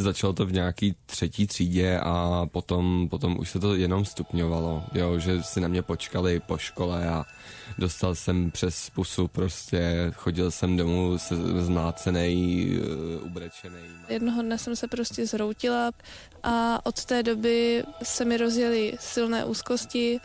Začalo to v nějaký třetí třídě a potom, potom už se to jenom stupňovalo, jo, že si na mě počkali po škole a dostal jsem přes pusu prostě, chodil jsem domů zmlácený, uh, ubrečený. Jednoho dne jsem se prostě zhroutila a od té doby se mi rozjeli silné úzkosti,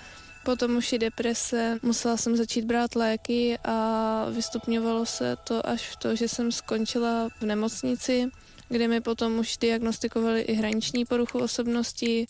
potom už i deprese, musela jsem začít brát léky a vystupňovalo se to až v to, že jsem skončila v nemocnici kde mi potom už diagnostikovali i hraniční poruchu osobnosti.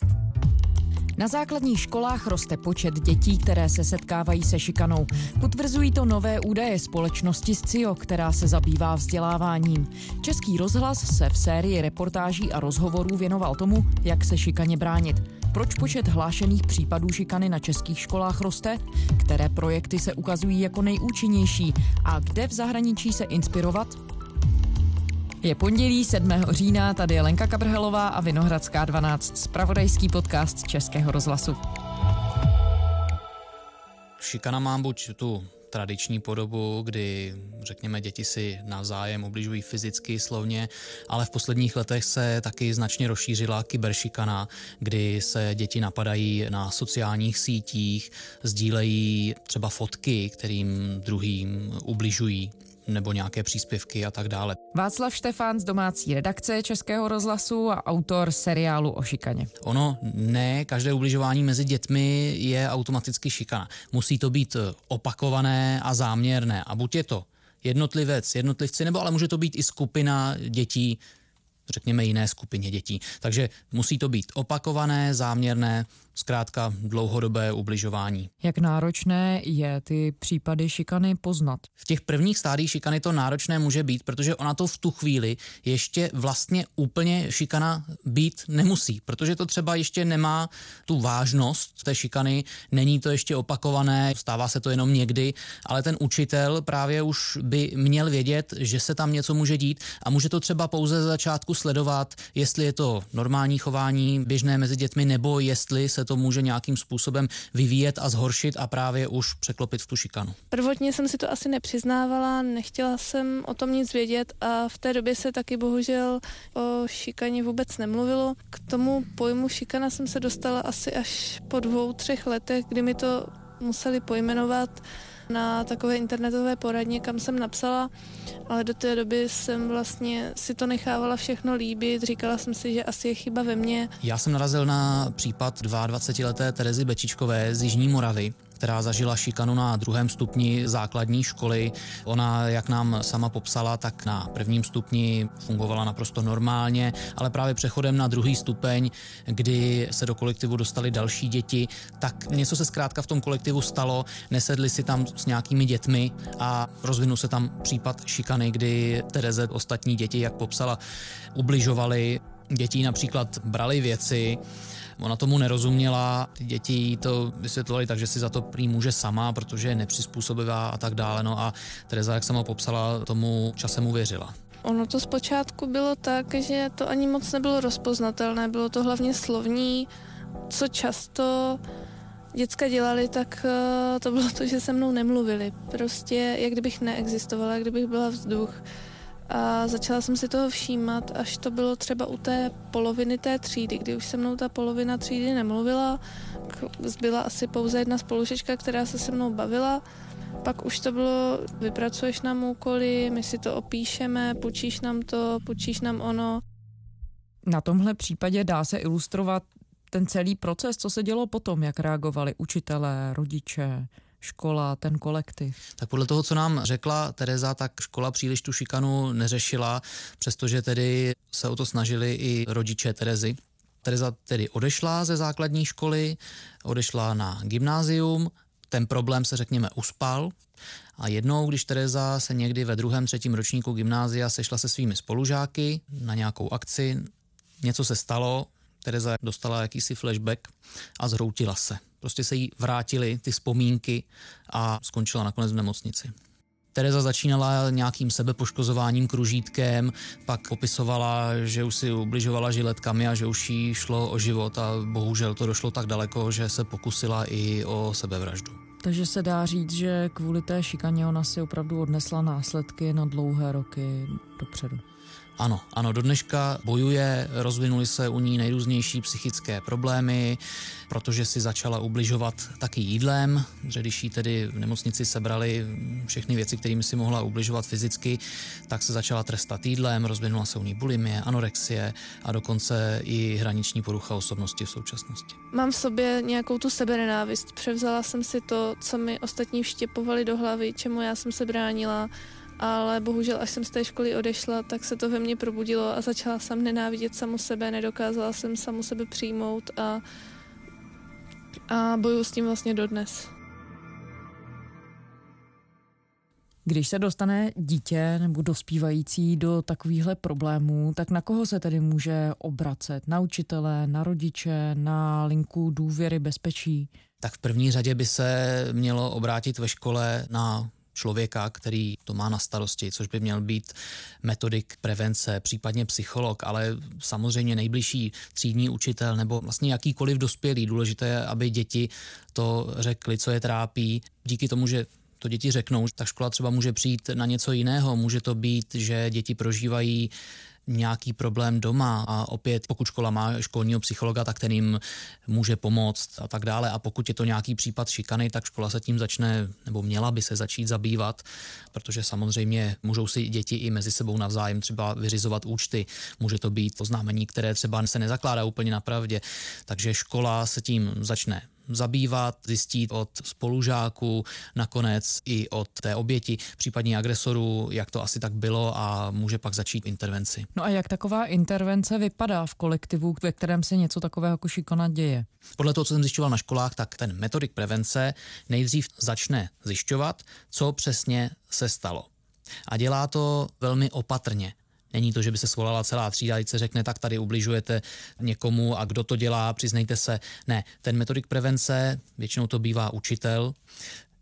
Na základních školách roste počet dětí, které se setkávají se šikanou. Potvrzují to nové údaje společnosti SCIO, která se zabývá vzděláváním. Český rozhlas se v sérii reportáží a rozhovorů věnoval tomu, jak se šikaně bránit. Proč počet hlášených případů šikany na českých školách roste? Které projekty se ukazují jako nejúčinnější? A kde v zahraničí se inspirovat? Je pondělí 7. října, tady je Lenka Kabrhelová a Vinohradská 12, spravodajský podcast Českého rozhlasu. Šikana mám buď tu tradiční podobu, kdy, řekněme, děti si navzájem ubližují fyzicky, slovně, ale v posledních letech se taky značně rozšířila kyberšikana, kdy se děti napadají na sociálních sítích, sdílejí třeba fotky, kterým druhým ubližují nebo nějaké příspěvky a tak dále. Václav Štefán z domácí redakce Českého rozhlasu a autor seriálu o šikaně. Ono ne, každé ubližování mezi dětmi je automaticky šikana. Musí to být opakované a záměrné. A buď je to jednotlivec, jednotlivci, nebo ale může to být i skupina dětí, řekněme jiné skupině dětí. Takže musí to být opakované, záměrné, zkrátka dlouhodobé ubližování. Jak náročné je ty případy šikany poznat? V těch prvních stádích šikany to náročné může být, protože ona to v tu chvíli ještě vlastně úplně šikana být nemusí, protože to třeba ještě nemá tu vážnost té šikany, není to ještě opakované, stává se to jenom někdy, ale ten učitel právě už by měl vědět, že se tam něco může dít a může to třeba pouze za začátku sledovat, jestli je to normální chování běžné mezi dětmi nebo jestli se to může nějakým způsobem vyvíjet a zhoršit a právě už překlopit v tu šikanu. Prvotně jsem si to asi nepřiznávala, nechtěla jsem o tom nic vědět a v té době se taky bohužel o šikaně vůbec nemluvilo. K tomu pojmu šikana jsem se dostala asi až po dvou, třech letech, kdy mi to museli pojmenovat na takové internetové poradně, kam jsem napsala, ale do té doby jsem vlastně si to nechávala všechno líbit, říkala jsem si, že asi je chyba ve mně. Já jsem narazil na případ 22-leté Terezy Bečičkové z Jižní Moravy, která zažila šikanu na druhém stupni základní školy. Ona, jak nám sama popsala, tak na prvním stupni fungovala naprosto normálně, ale právě přechodem na druhý stupeň, kdy se do kolektivu dostali další děti, tak něco se zkrátka v tom kolektivu stalo, nesedli si tam s nějakými dětmi a rozvinul se tam případ šikany, kdy Tereze ostatní děti, jak popsala, ubližovali. Děti například brali věci, Ona tomu nerozuměla, ty děti jí to vysvětlovali tak, že si za to prý může sama, protože je nepřizpůsobivá a tak dále. No a Tereza, jak sama popsala, tomu časem uvěřila. Ono to zpočátku bylo tak, že to ani moc nebylo rozpoznatelné, bylo to hlavně slovní, co často děcka dělali, tak eh, to bylo to, že se mnou nemluvili. Prostě jak kdybych neexistovala, jak kdybych byla vzduch. A začala jsem si toho všímat, až to bylo třeba u té poloviny té třídy, kdy už se mnou ta polovina třídy nemluvila, zbyla asi pouze jedna spolužečka, která se se mnou bavila. Pak už to bylo, vypracuješ nám úkoly, my si to opíšeme, půjčíš nám to, půjčíš nám ono. Na tomhle případě dá se ilustrovat ten celý proces, co se dělo potom, jak reagovali učitelé, rodiče, škola, ten kolektiv? Tak podle toho, co nám řekla Tereza, tak škola příliš tu šikanu neřešila, přestože tedy se o to snažili i rodiče Terezy. Tereza tedy odešla ze základní školy, odešla na gymnázium, ten problém se řekněme uspal a jednou, když Tereza se někdy ve druhém, třetím ročníku gymnázia sešla se svými spolužáky na nějakou akci, něco se stalo, Tereza dostala jakýsi flashback a zhroutila se. Prostě se jí vrátily ty vzpomínky a skončila nakonec v nemocnici. Tereza začínala nějakým sebepoškozováním kružítkem, pak popisovala, že už si ubližovala žiletkami a že už jí šlo o život a bohužel to došlo tak daleko, že se pokusila i o sebevraždu. Takže se dá říct, že kvůli té šikaně ona si opravdu odnesla následky na dlouhé roky dopředu. Ano, ano, do dneška bojuje, rozvinuly se u ní nejrůznější psychické problémy, protože si začala ubližovat taky jídlem, že když jí tedy v nemocnici sebrali všechny věci, kterými si mohla ubližovat fyzicky, tak se začala trestat jídlem, rozvinula se u ní bulimie, anorexie a dokonce i hraniční porucha osobnosti v současnosti. Mám v sobě nějakou tu seberenávist. Převzala jsem si to, co mi ostatní vštěpovali do hlavy, čemu já jsem se bránila ale bohužel, až jsem z té školy odešla, tak se to ve mně probudilo a začala jsem nenávidět samu sebe, nedokázala jsem samu sebe přijmout a, a bojuju s tím vlastně dodnes. Když se dostane dítě nebo dospívající do takovýchhle problémů, tak na koho se tedy může obracet? Na učitele, na rodiče, na linku důvěry, bezpečí? Tak v první řadě by se mělo obrátit ve škole na člověka, který to má na starosti, což by měl být metodik prevence, případně psycholog, ale samozřejmě nejbližší třídní učitel nebo vlastně jakýkoliv dospělý. Důležité je, aby děti to řekli, co je trápí. Díky tomu, že to děti řeknou, ta škola třeba může přijít na něco jiného. Může to být, že děti prožívají nějaký problém doma a opět pokud škola má školního psychologa, tak ten jim může pomoct a tak dále. A pokud je to nějaký případ šikany, tak škola se tím začne, nebo měla by se začít zabývat, protože samozřejmě můžou si děti i mezi sebou navzájem třeba vyřizovat účty. Může to být oznámení, které třeba se nezakládá úplně na pravdě. Takže škola se tím začne zabývat, zjistit od spolužáků, nakonec i od té oběti, případně agresorů, jak to asi tak bylo a může pak začít intervenci. No a jak taková intervence vypadá v kolektivu, ve kterém se něco takového jako šikana děje? Podle toho, co jsem zjišťoval na školách, tak ten metodik prevence nejdřív začne zjišťovat, co přesně se stalo. A dělá to velmi opatrně. Není to, že by se svolala celá třída, a se řekne, tak tady ubližujete někomu a kdo to dělá, přiznejte se. Ne, ten metodik prevence, většinou to bývá učitel,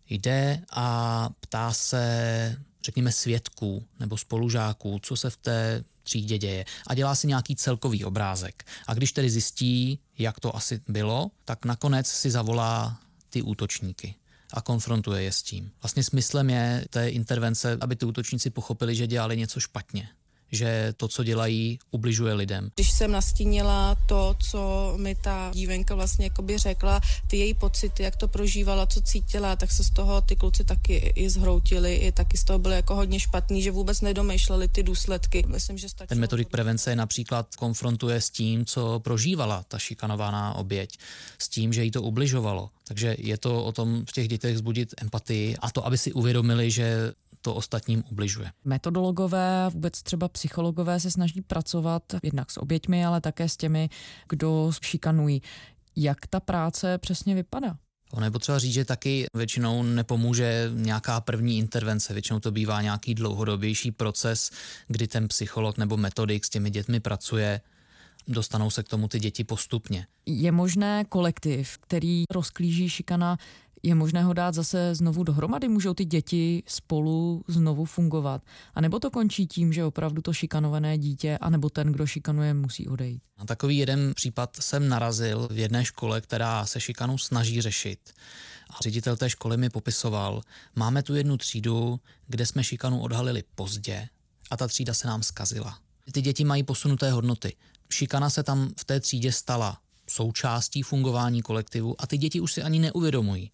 jde a ptá se, řekněme, svědků nebo spolužáků, co se v té třídě děje a dělá si nějaký celkový obrázek. A když tedy zjistí, jak to asi bylo, tak nakonec si zavolá ty útočníky a konfrontuje je s tím. Vlastně smyslem je té intervence, aby ty útočníci pochopili, že dělali něco špatně že to, co dělají, ubližuje lidem. Když jsem nastínila to, co mi ta dívenka vlastně jakoby řekla, ty její pocity, jak to prožívala, co cítila, tak se z toho ty kluci taky i zhroutili, i taky z toho byly jako hodně špatný, že vůbec nedomýšleli ty důsledky. Myslím, že Ten metodik prevence například konfrontuje s tím, co prožívala ta šikanovaná oběť, s tím, že jí to ubližovalo. Takže je to o tom v těch dětech zbudit empatii a to, aby si uvědomili, že to ostatním ubližuje. Metodologové, vůbec třeba psychologové se snaží pracovat jednak s oběťmi, ale také s těmi, kdo šikanují. Jak ta práce přesně vypadá? Ono je potřeba říct, že taky většinou nepomůže nějaká první intervence, většinou to bývá nějaký dlouhodobější proces, kdy ten psycholog nebo metodik s těmi dětmi pracuje, dostanou se k tomu ty děti postupně. Je možné kolektiv, který rozklíží šikana, je možné ho dát zase znovu dohromady? Můžou ty děti spolu znovu fungovat? A nebo to končí tím, že opravdu to šikanované dítě, anebo ten, kdo šikanuje, musí odejít? Na takový jeden případ jsem narazil v jedné škole, která se šikanu snaží řešit. A ředitel té školy mi popisoval, máme tu jednu třídu, kde jsme šikanu odhalili pozdě a ta třída se nám zkazila. Ty děti mají posunuté hodnoty. Šikana se tam v té třídě stala součástí fungování kolektivu a ty děti už si ani neuvědomují,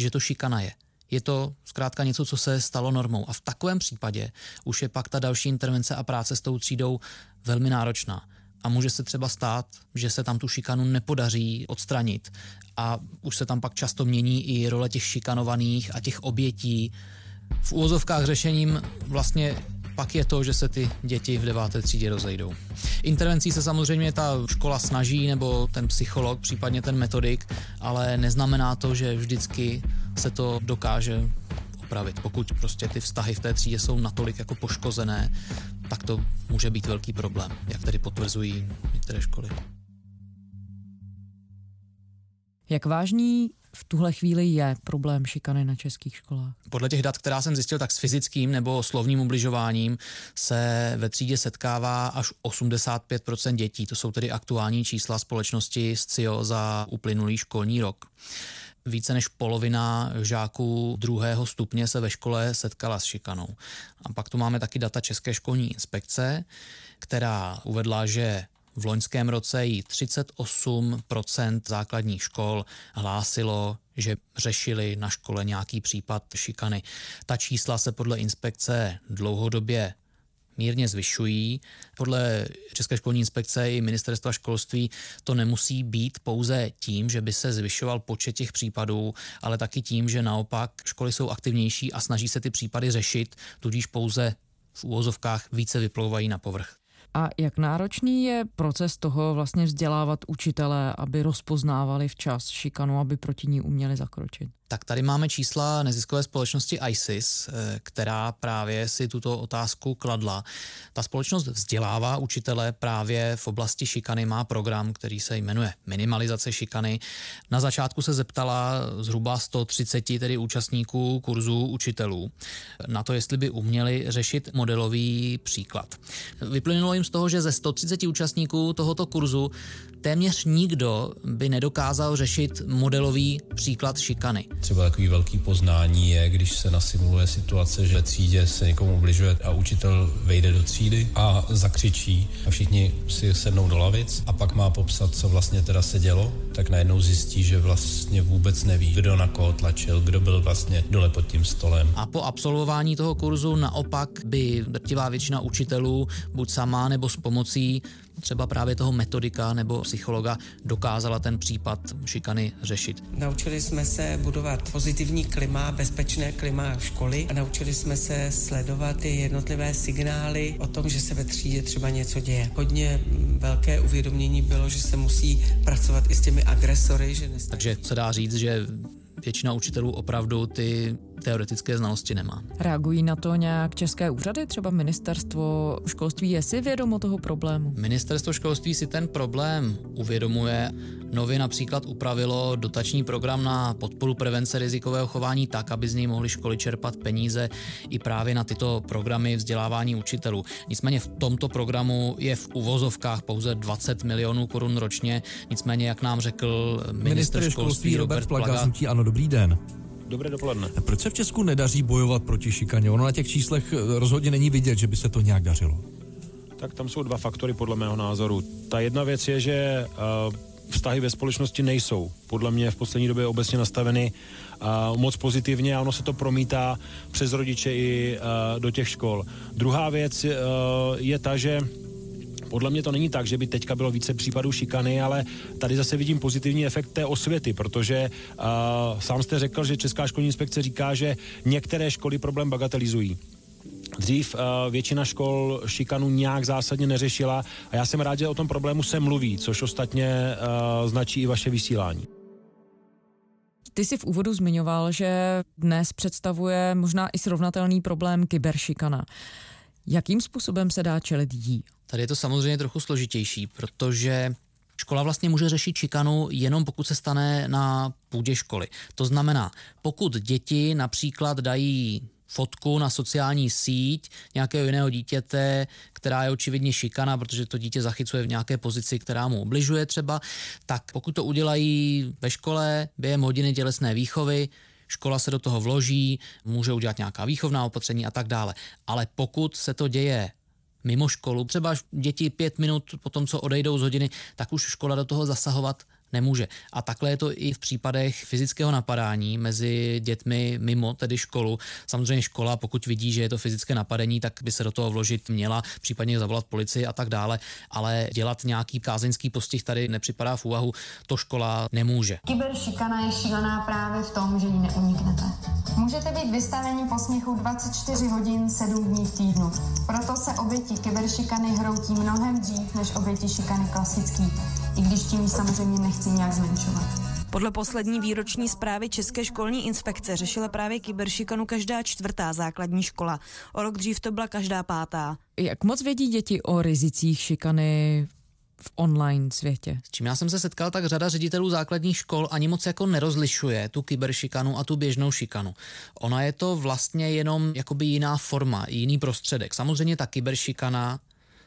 že to šikana je. Je to zkrátka něco, co se stalo normou. A v takovém případě už je pak ta další intervence a práce s tou třídou velmi náročná. A může se třeba stát, že se tam tu šikanu nepodaří odstranit. A už se tam pak často mění i role těch šikanovaných a těch obětí. V úvozovkách řešením vlastně pak je to, že se ty děti v deváté třídě rozejdou. Intervencí se samozřejmě ta škola snaží, nebo ten psycholog, případně ten metodik, ale neznamená to, že vždycky se to dokáže opravit. Pokud prostě ty vztahy v té třídě jsou natolik jako poškozené, tak to může být velký problém, jak tedy potvrzují některé školy. Jak vážný v tuhle chvíli je problém šikany na českých školách? Podle těch dat, která jsem zjistil, tak s fyzickým nebo slovním ubližováním se ve třídě setkává až 85% dětí. To jsou tedy aktuální čísla společnosti z CIO za uplynulý školní rok. více než polovina žáků druhého stupně se ve škole setkala s šikanou. A pak tu máme taky data České školní inspekce, která uvedla, že v loňském roce jí 38% základních škol hlásilo, že řešili na škole nějaký případ šikany. Ta čísla se podle inspekce dlouhodobě mírně zvyšují. Podle České školní inspekce i ministerstva školství to nemusí být pouze tím, že by se zvyšoval počet těch případů, ale taky tím, že naopak školy jsou aktivnější a snaží se ty případy řešit, tudíž pouze v úvozovkách více vyplouvají na povrch. A jak náročný je proces toho vlastně vzdělávat učitele, aby rozpoznávali včas šikanu, aby proti ní uměli zakročit? Tak tady máme čísla neziskové společnosti ISIS, eh, která právě si tuto otázku kladla. Ta společnost vzdělává učitele právě v oblasti šikany, má program, který se jmenuje Minimalizace šikany. Na začátku se zeptala zhruba 130 tedy účastníků kurzů učitelů na to, jestli by uměli řešit modelový příklad. Vyplynulo jim z toho, že ze 130 účastníků tohoto kurzu téměř nikdo by nedokázal řešit modelový příklad šikany. Třeba takový velký poznání je, když se nasimuluje situace, že ve třídě se někomu ubližuje a učitel vejde do třídy a zakřičí a všichni si sednou do lavic a pak má popsat, co vlastně teda se dělo, tak najednou zjistí, že vlastně vůbec neví, kdo na koho tlačil, kdo byl vlastně dole pod tím stolem. A po absolvování toho kurzu naopak by drtivá většina učitelů buď sama nebo s pomocí třeba právě toho metodika nebo psychologa dokázala ten případ šikany řešit. Naučili jsme se budovat pozitivní klima, bezpečné klima školy a naučili jsme se sledovat ty jednotlivé signály o tom, že se ve třídě třeba něco děje. Hodně velké uvědomění bylo, že se musí pracovat i s těmi agresory. Že nestačí. Takže se dá říct, že většina učitelů opravdu ty teoretické znalosti nemá. Reagují na to nějak české úřady, třeba ministerstvo školství je si vědomo toho problému? Ministerstvo školství si ten problém uvědomuje. Nově například upravilo dotační program na podporu prevence rizikového chování tak, aby z něj mohly školy čerpat peníze i právě na tyto programy vzdělávání učitelů. Nicméně v tomto programu je v uvozovkách pouze 20 milionů korun ročně, nicméně, jak nám řekl minister, minister školství, školství Robert Plaga, ano, dobrý den. Dobré dopoledne. Proč se v Česku nedaří bojovat proti šikaně? Ono na těch číslech eh, rozhodně není vidět, že by se to nějak dařilo. Tak tam jsou dva faktory podle mého názoru. Ta jedna věc je, že uh, vztahy ve společnosti nejsou podle mě v poslední době obecně nastaveny uh, moc pozitivně a ono se to promítá přes rodiče i uh, do těch škol. Druhá věc uh, je ta, že podle mě to není tak, že by teďka bylo více případů šikany, ale tady zase vidím pozitivní efekt té osvěty, protože uh, sám jste řekl, že Česká školní inspekce říká, že některé školy problém bagatelizují. Dřív uh, většina škol šikanu nějak zásadně neřešila a já jsem rád, že o tom problému se mluví, což ostatně uh, značí i vaše vysílání. Ty jsi v úvodu zmiňoval, že dnes představuje možná i srovnatelný problém kyberšikana. Jakým způsobem se dá čelit jí? Tady je to samozřejmě trochu složitější, protože Škola vlastně může řešit šikanu jenom pokud se stane na půdě školy. To znamená, pokud děti například dají fotku na sociální síť nějakého jiného dítěte, která je očividně šikana, protože to dítě zachycuje v nějaké pozici, která mu obližuje třeba, tak pokud to udělají ve škole během hodiny tělesné výchovy, škola se do toho vloží, může udělat nějaká výchovná opatření a tak dále. Ale pokud se to děje mimo školu, třeba děti pět minut po tom, co odejdou z hodiny, tak už škola do toho zasahovat nemůže. A takhle je to i v případech fyzického napadání mezi dětmi mimo tedy školu. Samozřejmě škola, pokud vidí, že je to fyzické napadení, tak by se do toho vložit měla, případně zavolat policii a tak dále, ale dělat nějaký kázeňský postih tady nepřipadá v úvahu, to škola nemůže. Kyberšikana je šílená právě v tom, že ji neuniknete. Můžete být vystaveni posměchu 24 hodin 7 dní v týdnu. Proto se oběti kyberšikany hroutí mnohem dřív než oběti šikany klasický, i když tím samozřejmě nechci nechci nějak zmenšovat. Podle poslední výroční zprávy České školní inspekce řešila právě kyberšikanu každá čtvrtá základní škola. O rok dřív to byla každá pátá. Jak moc vědí děti o rizicích šikany v online světě. S čím já jsem se setkal, tak řada ředitelů základních škol ani moc jako nerozlišuje tu kyberšikanu a tu běžnou šikanu. Ona je to vlastně jenom jakoby jiná forma, jiný prostředek. Samozřejmě ta kyberšikana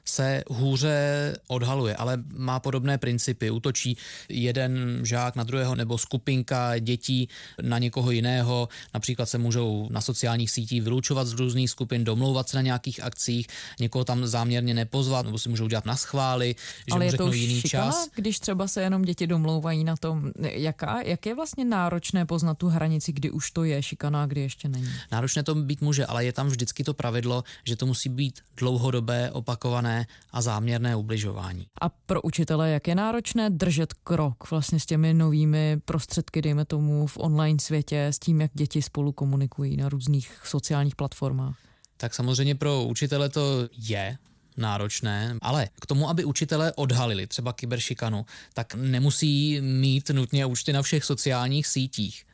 se hůře odhaluje, ale má podobné principy. Útočí jeden žák na druhého nebo skupinka dětí na někoho jiného. Například se můžou na sociálních sítích vylučovat z různých skupin, domlouvat se na nějakých akcích, někoho tam záměrně nepozvat, nebo si můžou dělat na schvály, že Ale mu je řeknou to jiný šikana, čas. když třeba se jenom děti domlouvají na tom, jaká, jak je vlastně náročné poznat tu hranici, kdy už to je šikana a kdy ještě není. Náročné to být může, ale je tam vždycky to pravidlo, že to musí být dlouhodobé, opakované a záměrné ubližování. A pro učitele, jak je náročné držet krok vlastně s těmi novými prostředky, dejme tomu v online světě, s tím, jak děti spolu komunikují na různých sociálních platformách? Tak samozřejmě pro učitele to je náročné, ale k tomu, aby učitelé odhalili třeba kyberšikanu, tak nemusí mít nutně účty na všech sociálních sítích.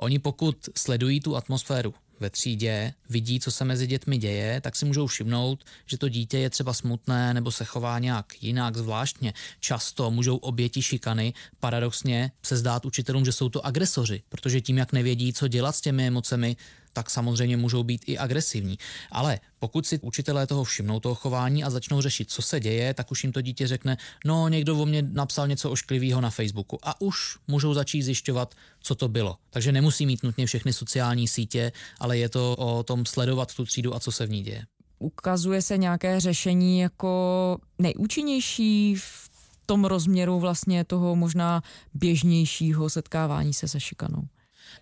Oni pokud sledují tu atmosféru ve třídě, vidí, co se mezi dětmi děje, tak si můžou všimnout, že to dítě je třeba smutné nebo se chová nějak jinak, zvláštně. Často můžou oběti šikany paradoxně se zdát učitelům, že jsou to agresoři, protože tím, jak nevědí, co dělat s těmi emocemi, tak samozřejmě můžou být i agresivní. Ale pokud si učitelé toho všimnou, toho chování a začnou řešit, co se děje, tak už jim to dítě řekne, no někdo o mě napsal něco ošklivého na Facebooku a už můžou začít zjišťovat, co to bylo. Takže nemusí mít nutně všechny sociální sítě, ale je to o tom sledovat tu třídu a co se v ní děje. Ukazuje se nějaké řešení jako nejúčinnější v tom rozměru vlastně toho možná běžnějšího setkávání se se šikanou?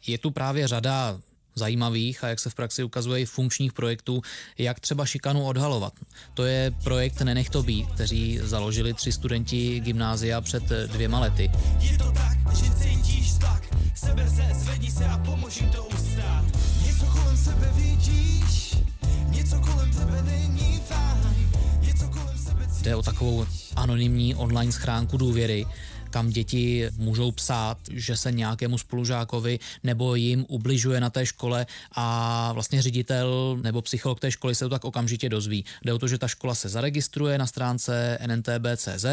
Je tu právě řada zajímavých a jak se v praxi ukazuje i funkčních projektů, jak třeba šikanu odhalovat. To je projekt Nenech to být, kteří založili tři studenti gymnázia před dvěma lety. Je to tak, že cítíš tlak, sebe se, zvedni se a pomož jim to ustát. Něco kolem sebe vidíš, něco kolem tebe není fajn, něco kolem sebe cítíš. Jde o takovou anonymní online schránku důvěry, kam děti můžou psát, že se nějakému spolužákovi nebo jim ubližuje na té škole a vlastně ředitel nebo psycholog té školy se to tak okamžitě dozví. Jde o to, že ta škola se zaregistruje na stránce nntb.cz,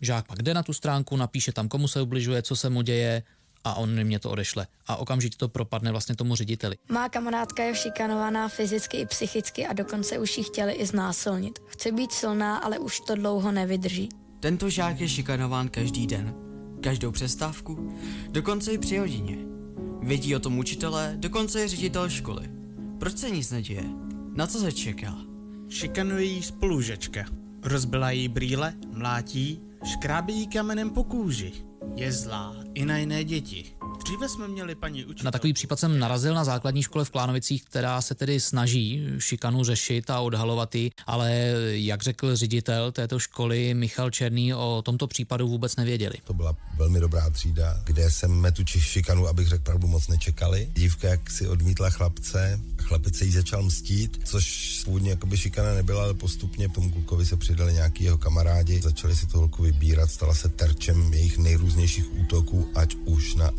žák pak jde na tu stránku, napíše tam, komu se ubližuje, co se mu děje, a on mě to odešle. A okamžitě to propadne vlastně tomu řediteli. Má kamarádka je šikanovaná fyzicky i psychicky a dokonce už ji chtěli i znásilnit. Chce být silná, ale už to dlouho nevydrží. Tento žák je šikanován každý den, každou přestávku, dokonce i při hodině. Vědí o tom učitelé, dokonce i ředitel školy. Proč se nic neděje? Na co se čeká? Šikanuje jí spolužečka. Rozbila jí brýle, mlátí, škrábí jí kamenem po kůži. Je zlá i na jiné děti. Dříve jsme měli paní učitelku. Na takový případ jsem narazil na základní škole v Klánovicích, která se tedy snaží šikanu řešit a odhalovat ji, ale jak řekl ředitel této školy Michal Černý, o tomto případu vůbec nevěděli. To byla velmi dobrá třída, kde jsme tu šikanu, abych řekl pravdu, moc nečekali. Dívka, jak si odmítla chlapce, chlapec se jí začal mstít, což původně jakoby šikana nebyla, ale postupně tomu klukovi se přidali nějaký jeho kamarádi, začali si to holku vybírat, stala se terčem jejich nejrůznějších útoků, ať už na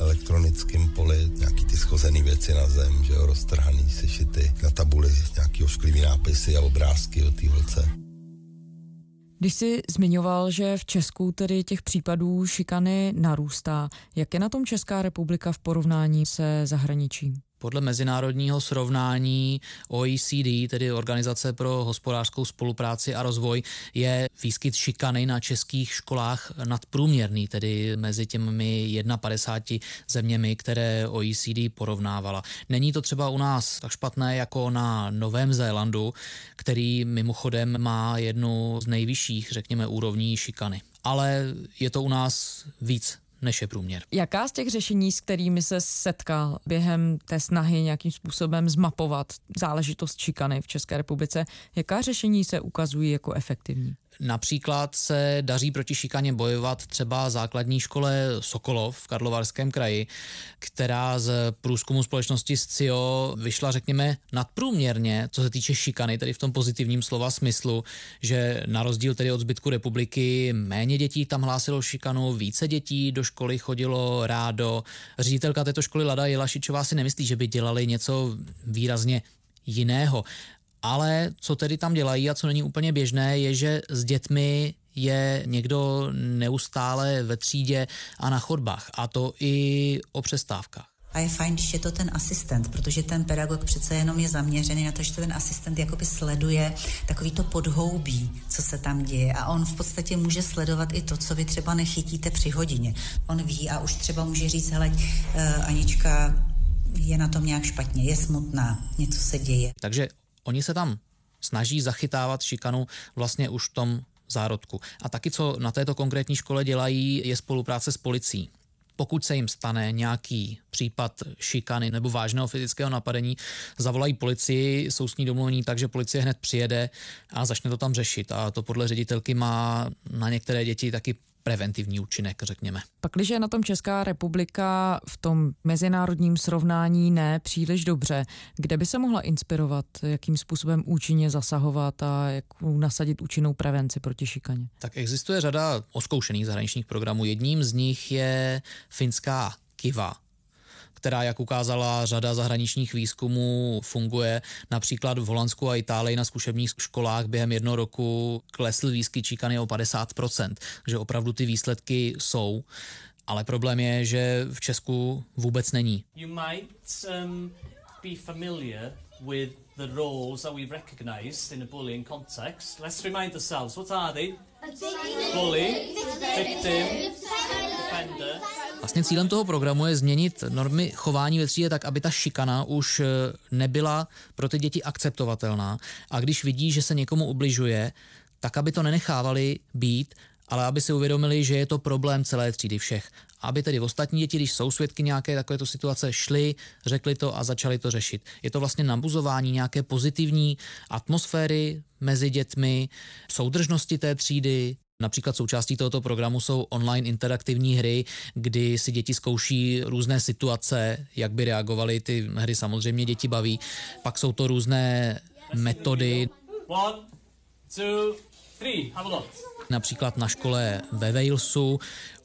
elektronickém poli, nějaký ty schozený věci na zem, že jo, roztrhaný sešity, na tabuli nějaký ošklivý nápisy a obrázky o té holce. Když jsi zmiňoval, že v Česku tedy těch případů šikany narůstá, jak je na tom Česká republika v porovnání se zahraničím? Podle mezinárodního srovnání OECD, tedy Organizace pro hospodářskou spolupráci a rozvoj, je výskyt šikany na českých školách nadprůměrný, tedy mezi těmi 51 zeměmi, které OECD porovnávala. Není to třeba u nás tak špatné jako na Novém Zélandu, který mimochodem má jednu z nejvyšších, řekněme, úrovní šikany. Ale je to u nás víc než je průměr. Jaká z těch řešení, s kterými se setkal během té snahy nějakým způsobem zmapovat záležitost šikany v České republice, jaká řešení se ukazují jako efektivní? Například se daří proti šikaně bojovat třeba základní škole Sokolov v Karlovarském kraji, která z průzkumu společnosti SCIO vyšla, řekněme, nadprůměrně, co se týče šikany, tedy v tom pozitivním slova smyslu, že na rozdíl tedy od zbytku republiky méně dětí tam hlásilo šikanu, více dětí do školy chodilo rádo. Ředitelka této školy Lada Jelašičová si nemyslí, že by dělali něco výrazně jiného. Ale co tedy tam dělají a co není úplně běžné, je, že s dětmi je někdo neustále ve třídě a na chodbách. A to i o přestávkách. A je fajn, když je to ten asistent, protože ten pedagog přece jenom je zaměřený na to, že ten asistent jakoby sleduje takový to podhoubí, co se tam děje. A on v podstatě může sledovat i to, co vy třeba nechytíte při hodině. On ví a už třeba může říct, hele, uh, Anička je na tom nějak špatně, je smutná, něco se děje. Takže oni se tam snaží zachytávat šikanu vlastně už v tom zárodku. A taky, co na této konkrétní škole dělají, je spolupráce s policií. Pokud se jim stane nějaký případ šikany nebo vážného fyzického napadení, zavolají policii, jsou s ní domluvení tak, že policie hned přijede a začne to tam řešit. A to podle ředitelky má na některé děti taky preventivní účinek, řekněme. Pakliže je na tom Česká republika v tom mezinárodním srovnání ne příliš dobře, kde by se mohla inspirovat, jakým způsobem účinně zasahovat a jak nasadit účinnou prevenci proti šikaně? Tak existuje řada oskoušených zahraničních programů. Jedním z nich je finská Kiva, která, jak ukázala řada zahraničních výzkumů, funguje. Například v Holandsku a Itálii na zkušebních školách během jednoho roku klesl výskyt číkany o 50%, že opravdu ty výsledky jsou. Ale problém je, že v Česku vůbec není. You might um, be familiar with the roles that we've recognized in a bullying context. Let's remind ourselves, what are they? Bully, victim. Vlastně cílem toho programu je změnit normy chování ve třídě tak, aby ta šikana už eh, nebyla pro ty děti akceptovatelná. A když vidí, že se někomu ubližuje, tak aby to nenechávali být, ale aby si uvědomili, že je to problém celé třídy všech. Aby tedy ostatní děti, když jsou svědky nějaké takovéto situace, šli, řekli to a začali to řešit. Je to vlastně nabuzování nějaké pozitivní atmosféry mezi dětmi, soudržnosti té třídy, Například součástí tohoto programu jsou online interaktivní hry, kdy si děti zkouší různé situace, jak by reagovaly. Ty hry samozřejmě děti baví. Pak jsou to různé metody. One, two, three. Například na škole ve Walesu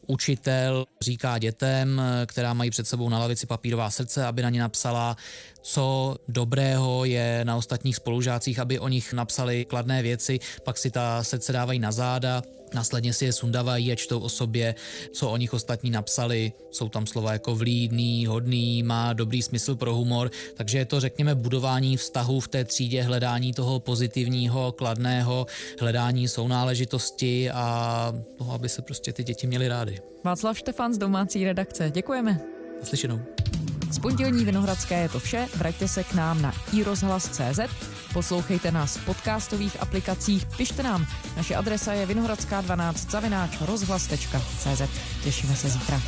učitel říká dětem, která mají před sebou na lavici papírová srdce, aby na ně napsala, co dobrého je na ostatních spolužácích, aby o nich napsali kladné věci, pak si ta srdce dávají na záda, následně si je sundavají a čtou o sobě, co o nich ostatní napsali. Jsou tam slova jako vlídný, hodný, má dobrý smysl pro humor, takže je to, řekněme, budování vztahu v té třídě, hledání toho pozitivního, kladného, hledání sounáležitosti a toho, aby se prostě ty děti měly rády. Václav Štefan z domácí redakce, děkujeme. Slyšenou. Z pondělní Vinohradské je to vše, vraťte se k nám na iRozhlas.cz, poslouchejte nás v podcastových aplikacích, pište nám. Naše adresa je vinohradská12 zavináč rozhlas.cz. Těšíme se zítra.